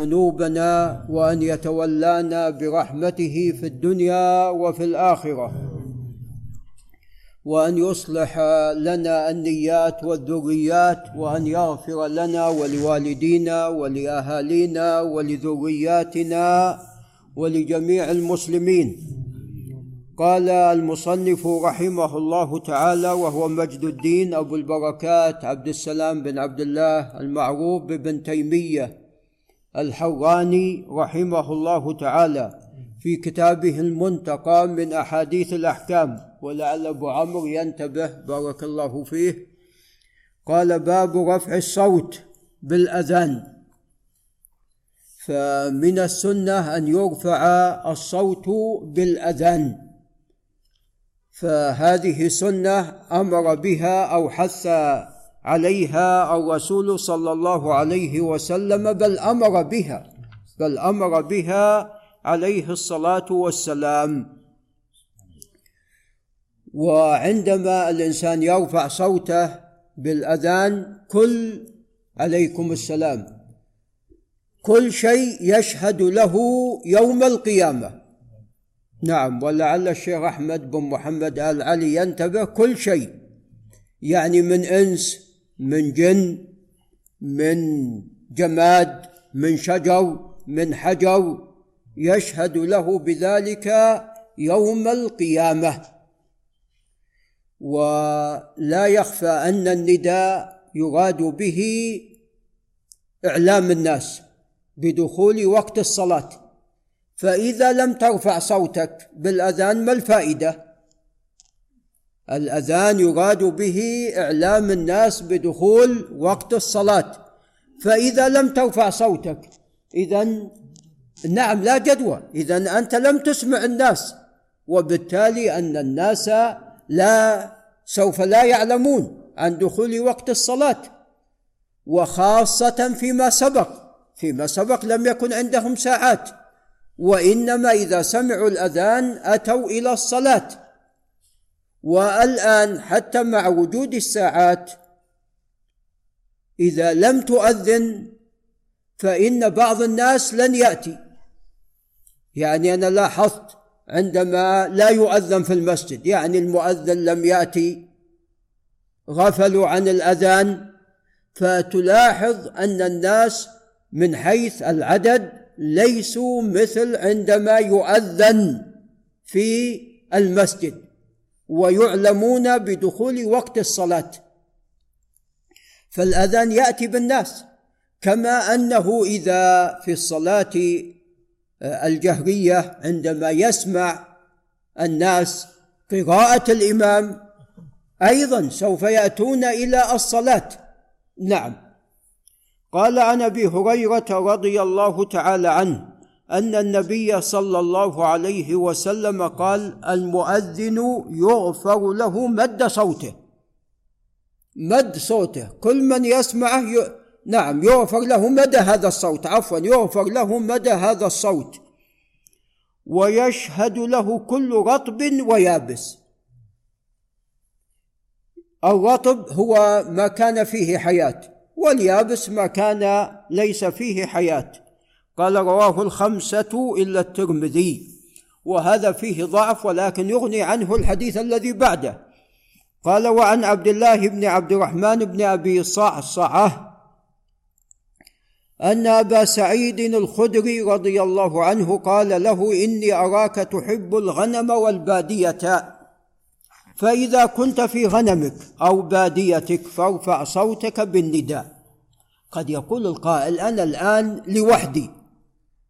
ذنوبنا وأن يتولانا برحمته في الدنيا وفي الآخرة. وأن يصلح لنا النيات والذريات وأن يغفر لنا ولوالدينا ولأهالينا ولذرياتنا ولجميع المسلمين. قال المصنف رحمه الله تعالى وهو مجد الدين أبو البركات عبد السلام بن عبد الله المعروف بابن تيمية. الحراني رحمه الله تعالى في كتابه المنتقى من أحاديث الأحكام ولعل أبو عمرو ينتبه بارك الله فيه. قال باب رفع الصوت بالأذان. فمن السنة أن يرفع الصوت بالأذان. فهذه سنة أمر بها أو حث عليها الرسول صلى الله عليه وسلم بل أمر بها بل أمر بها عليه الصلاة والسلام. وعندما الإنسان يرفع صوته بالأذان كل عليكم السلام. كل شيء يشهد له يوم القيامة. نعم ولعل الشيخ أحمد بن محمد آل علي ينتبه كل شيء يعني من إنس من جن من جماد من شجر من حجر يشهد له بذلك يوم القيامة. ولا يخفى أن النداء يراد به إعلام الناس بدخول وقت الصلاة. فإذا لم ترفع صوتك بالأذان ما الفائدة؟ الأذان يراد به إعلام الناس بدخول وقت الصلاة. فإذا لم ترفع صوتك اذا نعم لا جدوى. اذا أنت لم تسمع الناس وبالتالي أن الناس لا سوف لا يعلمون عن دخول وقت الصلاة وخاصة فيما سبق. فيما سبق لم يكن عندهم ساعات وإنما إذا سمعوا الأذان أتوا إلى الصلاة. والآن حتى مع وجود الساعات إذا لم تؤذن فإن بعض الناس لن يأتي. يعني أنا لاحظت عندما لا يؤذن في المسجد يعني المؤذن لم يأتي غفلوا عن الأذان فتلاحظ أن الناس من حيث العدد ليسوا مثل عندما يؤذن في المسجد. ويعلمون بدخول وقت الصلاة. فالأذان يأتي بالناس كما أنه إذا في الصلاة آه، الجهرية عندما يسمع الناس قراءة الإمام أيضا سوف يأتون إلى الصلاة. نعم. قال عن أبي هريرة رضي الله تعالى عنه أن النبي صلى الله عليه وسلم قال المؤذن يغفر له مد صوته. مد صوته. كل من يسمعه ي... نعم يغفر له مدى هذا الصوت. عفوا يغفر له مدى هذا الصوت. ويشهد له كل رطب ويابس. الرطب هو ما كان فيه حياة واليابس ما كان ليس فيه حياة. قال رواه الخمسة إلا الترمذي. وهذا فيه ضعف ولكن يغني عنه الحديث الذي بعده. قال وعن عبد الله بن عبد الرحمن بن أبي صعصعة أن أبا سعيد الخدري رضي الله عنه قال له إني أراك تحب الغنم والبادية. فإذا كنت في غنمك أو باديتك فارفع صوتك بالنداء. قد يقول القائل أنا الآن لوحدي.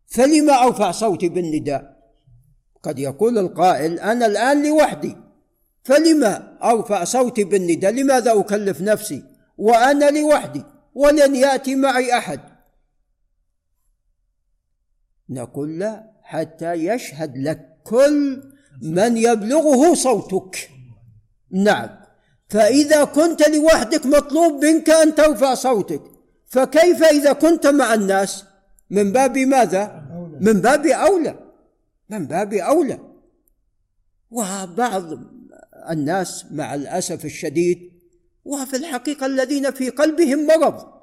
فلما ارفع صوتي بالنداء؟ قد يقول القائل أنا الآن لوحدي. فلما ارفع صوتي بالنداء لماذا أكلف نفسي؟ وأنا لوحدي ولن يأتي معي أحد. نقول لا حتى يشهد لك كل من يبلغه صوتك. نعم. فإذا كنت لوحدك مطلوب منك أن ترفع صوتك. فكيف إذا كنت مع الناس؟ من باب ماذا؟ من باب أولى. من باب أولى. وبعض الناس مع الأسف الشديد وفي الحقيقة الذين في قلبهم مرض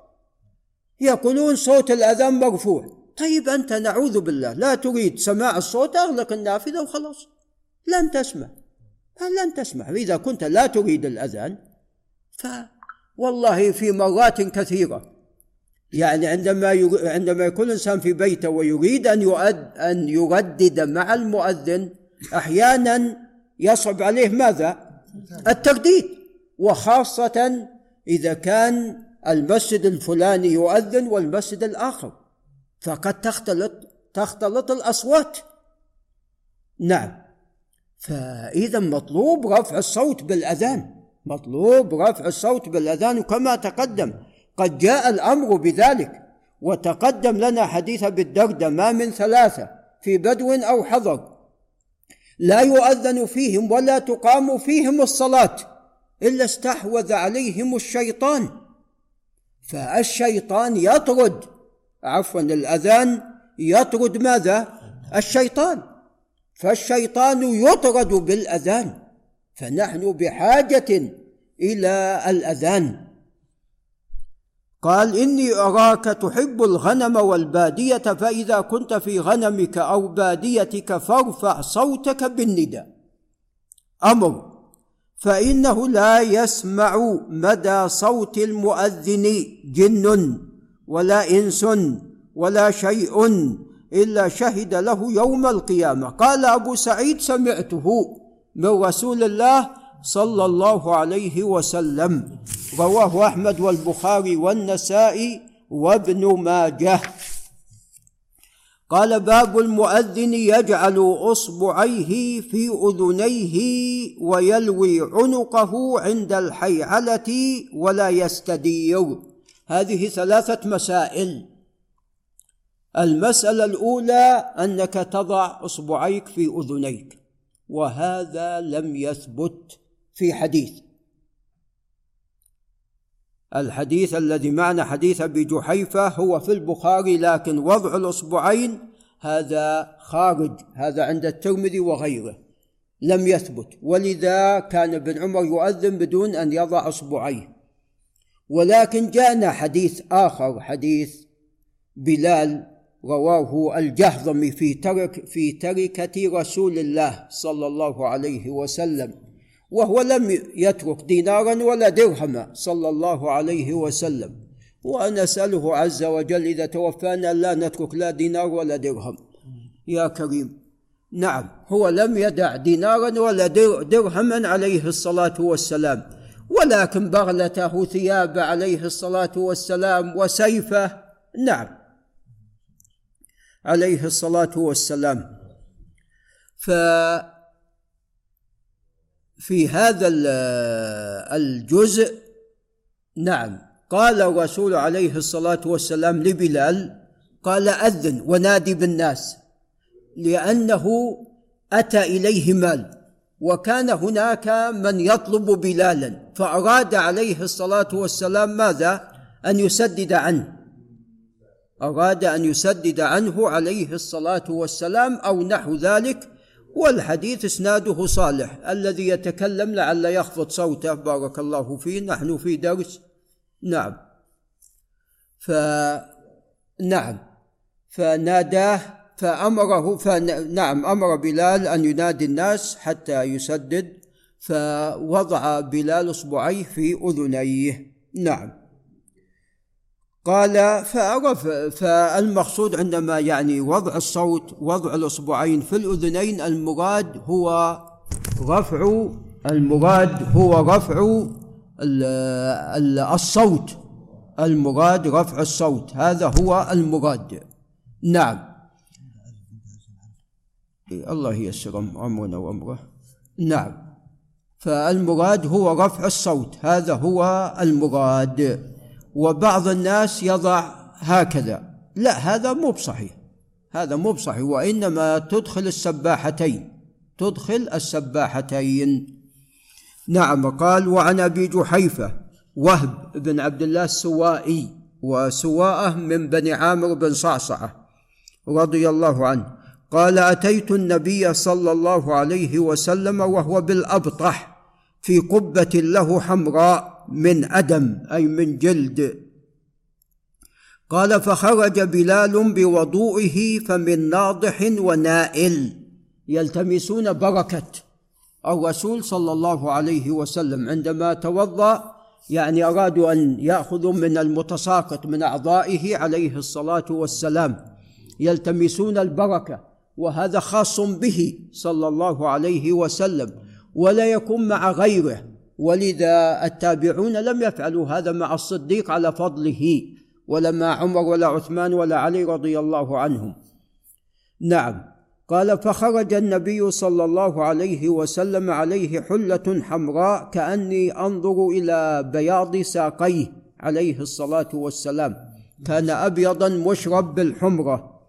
يقولون صوت الأذان مرفوع. طيب أنت نعوذ بالله لا تريد سماع الصوت أغلق النافذة وخلاص. لن تسمع. لن تسمع. إذا كنت لا تريد الأذان فوالله في مرات كثيرة يعني عندما عندما يكون الإنسان في بيته ويريد أن يؤد أن يردد مع المؤذن أحيانا يصعب عليه ماذا؟ الترديد. وخاصة إذا كان المسجد الفلاني يؤذن والمسجد الآخر. فقد تختلط تختلط الأصوات. نعم. فإذا مطلوب رفع الصوت بالأذان. مطلوب رفع الصوت بالأذان كما تقدم. قد جاء الأمر بذلك وتقدم لنا حديث بالدردة ما من ثلاثة في بدو أو حضر. لا يؤذن فيهم ولا تقام فيهم الصلاة إلا استحوذ عليهم الشيطان. فالشيطان يطرد عفوا الأذان يطرد ماذا؟ الشيطان. فالشيطان يطرد بالأذان فنحن بحاجة إلى الأذان. قال إني أراك تحب الغنم والبادية فإذا كنت في غنمك أو باديتك فارفع صوتك بالنداء أمر. فإنه لا يسمع مدى صوت المؤذن جن ولا إنس ولا شيء إلا شهد له يوم القيامة. قال أبو سعيد سمعته من رسول الله صلى الله عليه وسلم رواه أحمد والبخاري والنسائي وابن ماجه. قال باب المؤذن يجعل أصبعيه في أذنيه ويلوي عنقه عند الحيعلة ولا يستدير. هذه ثلاثة مسائل. المسألة الأولى أنك تضع إصبعيك في أذنيك وهذا لم يثبت. في حديث. الحديث الذي معنا حديث أبي جحيفة هو في البخاري لكن وضع الإصبعين هذا خارج هذا عند الترمذي وغيره لم يثبت. ولذا كان ابن عمر يؤذن بدون أن يضع إصبعيه. ولكن جاءنا حديث آخر حديث بلال رواه الجهضمي في ترك في تركة رسول الله صلى الله عليه وسلم. وهو لم يترك دينارا ولا درهما صلى الله عليه وسلم. ونسأله عز وجل إذا توفانا لا نترك لا دينار ولا درهم. يا كريم. نعم هو لم يدع دينارا ولا درهما عليه الصلاة والسلام. ولكن بغلته ثياب عليه الصلاة والسلام وسيفه نعم عليه الصلاة والسلام. ففي هذا الجزء. نعم. قال الرسول عليه الصلاة والسلام لبلال قال أذن ونادي بالناس لأنه أتى إليه مال وكان هناك من يطلب بلالا فأراد عليه الصلاة والسلام ماذا؟ أن يسدد عنه. أراد أن يسدد عنه عليه الصلاة والسلام أو نحو ذلك والحديث إسناده صالح. الذي يتكلم لعل يخفض صوته. بارك الله فيه. نحن في درس. نعم. فنعم فناداه فأمره فنعم أمر بلال أن ينادي الناس حتى يسدد. فوضع بلال إصبعيه في أذنيه. نعم. قال فعرف فالمقصود عندما يعني وضع الصوت وضع الأصبعين في الأذنين المراد هو رفع المراد هو رفع الصوت. المراد رفع الصوت. هذا هو المراد. نعم. الله يسر أمرنا وأمره. نعم. فالمراد هو رفع الصوت. هذا هو المراد. وبعض الناس يضع هكذا. لا هذا مو بصحيح. هذا مو بصحيح. وإنما تدخل السباحتين. تدخل السباحتين. نعم قال وعن أبي جحيفة وهب بن عبد الله السوائي وسواءة من بني عامر بن صعصعة رضي الله عنه قال أتيت النبي صلى الله عليه وسلم وهو بالأبطح في قبة له حمراء من أدم أي من جلد. قال فخرج بلال بوضوئه فمن ناضح ونائل. يلتمسون بركة. الرسول صلى الله عليه وسلم عندما توضأ يعني ارادوا أن ياخذوا من المتساقط من أعضائه عليه الصلاة والسلام. يلتمسون البركة وهذا خاص به صلى الله عليه وسلم ولا يكون مع غيره. ولذا التابعون لم يفعلوا هذا مع الصديق على فضله ولا مع عمر ولا عثمان ولا علي رضي الله عنهم. نعم قال فخرج النبي صلى الله عليه وسلم عليه حلة حمراء كأني أنظر إلى بياض ساقيه عليه الصلاة والسلام. كان ابيضا مشرب بالحمرة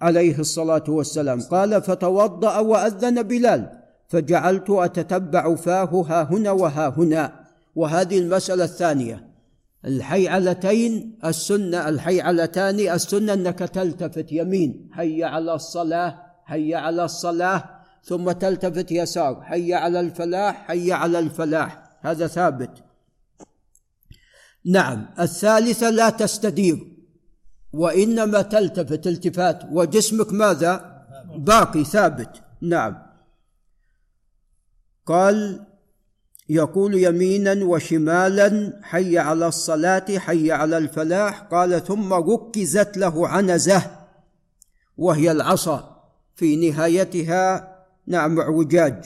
عليه الصلاة والسلام. قال فتوضأ وأذن بلال. فجعلت أتتبع فاه ها هنا وها هنا. وهذه المسألة الثانية. الحيعلتين السنة الحيعلتان السنة أنك تلتفت يمين حي على الصلاة حي على الصلاة ثم تلتفت يسار حي على الفلاح حي على الفلاح. هذا ثابت. نعم الثالثة لا تستدير وإنما تلتفت التفات. وجسمك ماذا؟ باقي ثابت. نعم. قال يقول يمينا وشمالا حي على الصلاة حي على الفلاح. قال ثم ركزت له عنزة وهي العصا. في نهايتها نعم اعوجاج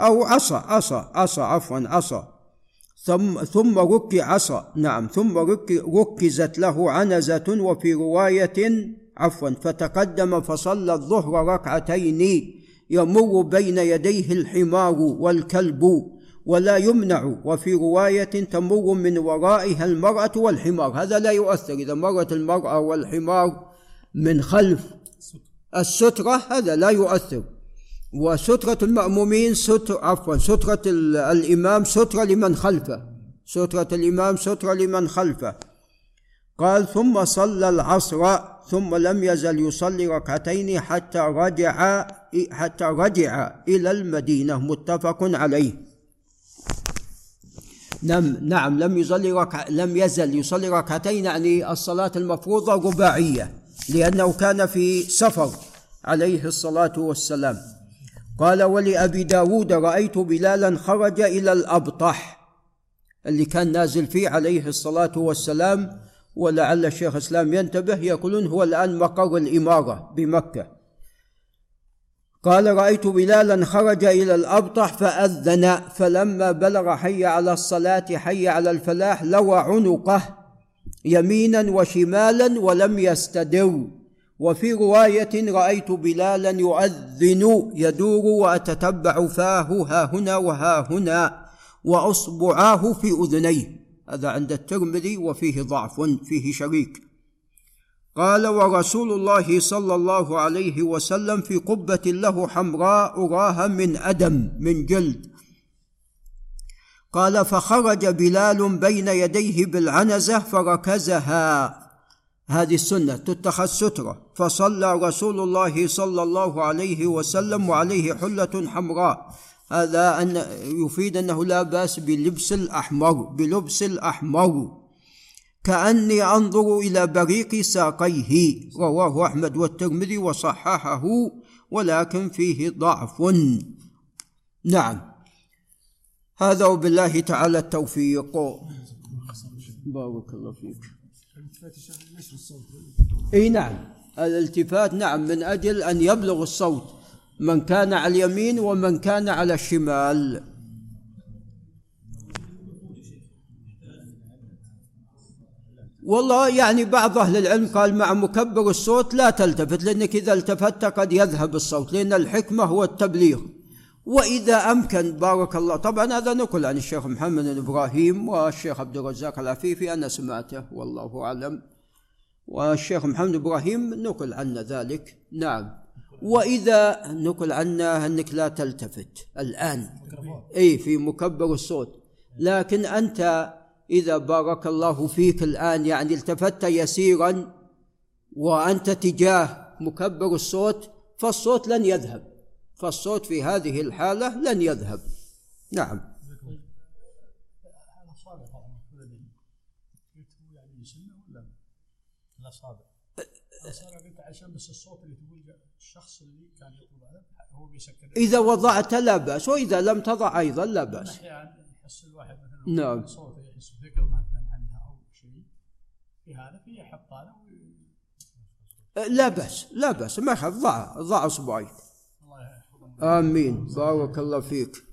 أو عصا عصا عصا عفوا عصا. ثم ثم رك عصا. نعم ثم رك ركزت له عنزة وفي رواية عفوا فتقدم فصلى الظهر ركعتين. يمر بين يديه الحمار والكلب ولا يمنع وفي رواية تمر من ورائها المرأة والحمار. هذا لا يؤثر إذا مرت المرأة والحمار من خلف السترة هذا لا يؤثر. وسترة المأمومين ستر عفوا سترة الإمام سترة لمن خلفه. سترة الإمام سترة لمن خلفه. قال ثم صلى العصر ثم لم يزل يصلي ركعتين حتى رجع حتى رجع إلى المدينة متفق عليه. نعم نعم لم يصلي ركع لم يزل يصلي ركعتين يعني الصلاة المفروضة رباعية لأنه كان في سفر عليه الصلاة والسلام. قال ولأبي داود رأيت بلالا خرج إلى الأبطح اللي كان نازل فيه عليه الصلاة والسلام ولعل الشيخ الإسلام ينتبه يقولون هو الآن مقر الإمارة بمكة. قال رأيت بلالا خرج إلى الأبطح فأذن فلما بلغ حي على الصلاة حي على الفلاح لوى عنقه يمينا وشمالا ولم يستدر. وفي رواية رأيت بلالا يؤذن يدور وأتتبع فاه ها هنا وها هنا وأصبعاه في أذنيه. هذا عند الترمذي وفيه ضعف فيه شريك. قال ورسول الله صلى الله عليه وسلم في قبة له حمراء أراها من أدم من جلد. قال فخرج بلال بين يديه بالعنزة فركزها. هذه السنة تتخذ سترة. فصلى رسول الله صلى الله عليه وسلم وعليه حلة حمراء. هذا أن يفيد أنه لا بأس بلبس الأحمر بلبس الأحمر. كأني أنظر إلى بريق ساقيه رواه أحمد والترمذي وصححه ولكن فيه ضعف. نعم. هذا وبالله تعالى التوفيق. بارك الله فيك. إي نعم. الالتفات نعم من أجل أن يبلغ الصوت. من كان على اليمين ومن كان على الشمال. والله يعني بعض أهل العلم قال مع مكبر الصوت لا تلتفت لأنك إذا التفت قد يذهب الصوت لأن الحكمة هو التبليغ. وإذا أمكن بارك الله. طبعا هذا نقل عن الشيخ محمد إبراهيم والشيخ عبد الرزاق العفيفي أنا سمعته والله أعلم. والشيخ محمد إبراهيم نقل عنا ذلك. نعم. وإذا نقل عنا أنك لا تلتفت الآن. أي في مكبر الصوت. لكن أنت إذا بارك الله فيك الآن يعني التفت يسيرا وأنت تجاه مكبر الصوت فالصوت لن يذهب. فالصوت في هذه الحالة لن يذهب. نعم. الاصابع عشان بس الصوت اللي تقول الشخص اللي كان يطلب هو بيسكر إذا وضعت لا بأس وإذا لم تضع أيضا لا بأس أحيانا يحس الواحد مثلا نعم. صوته يحس ذكر مثلا عنها أو شيء في هذا وي- لا بأس لا بأس ما ضع ضع يحفظه آمين. بارك الله فيك.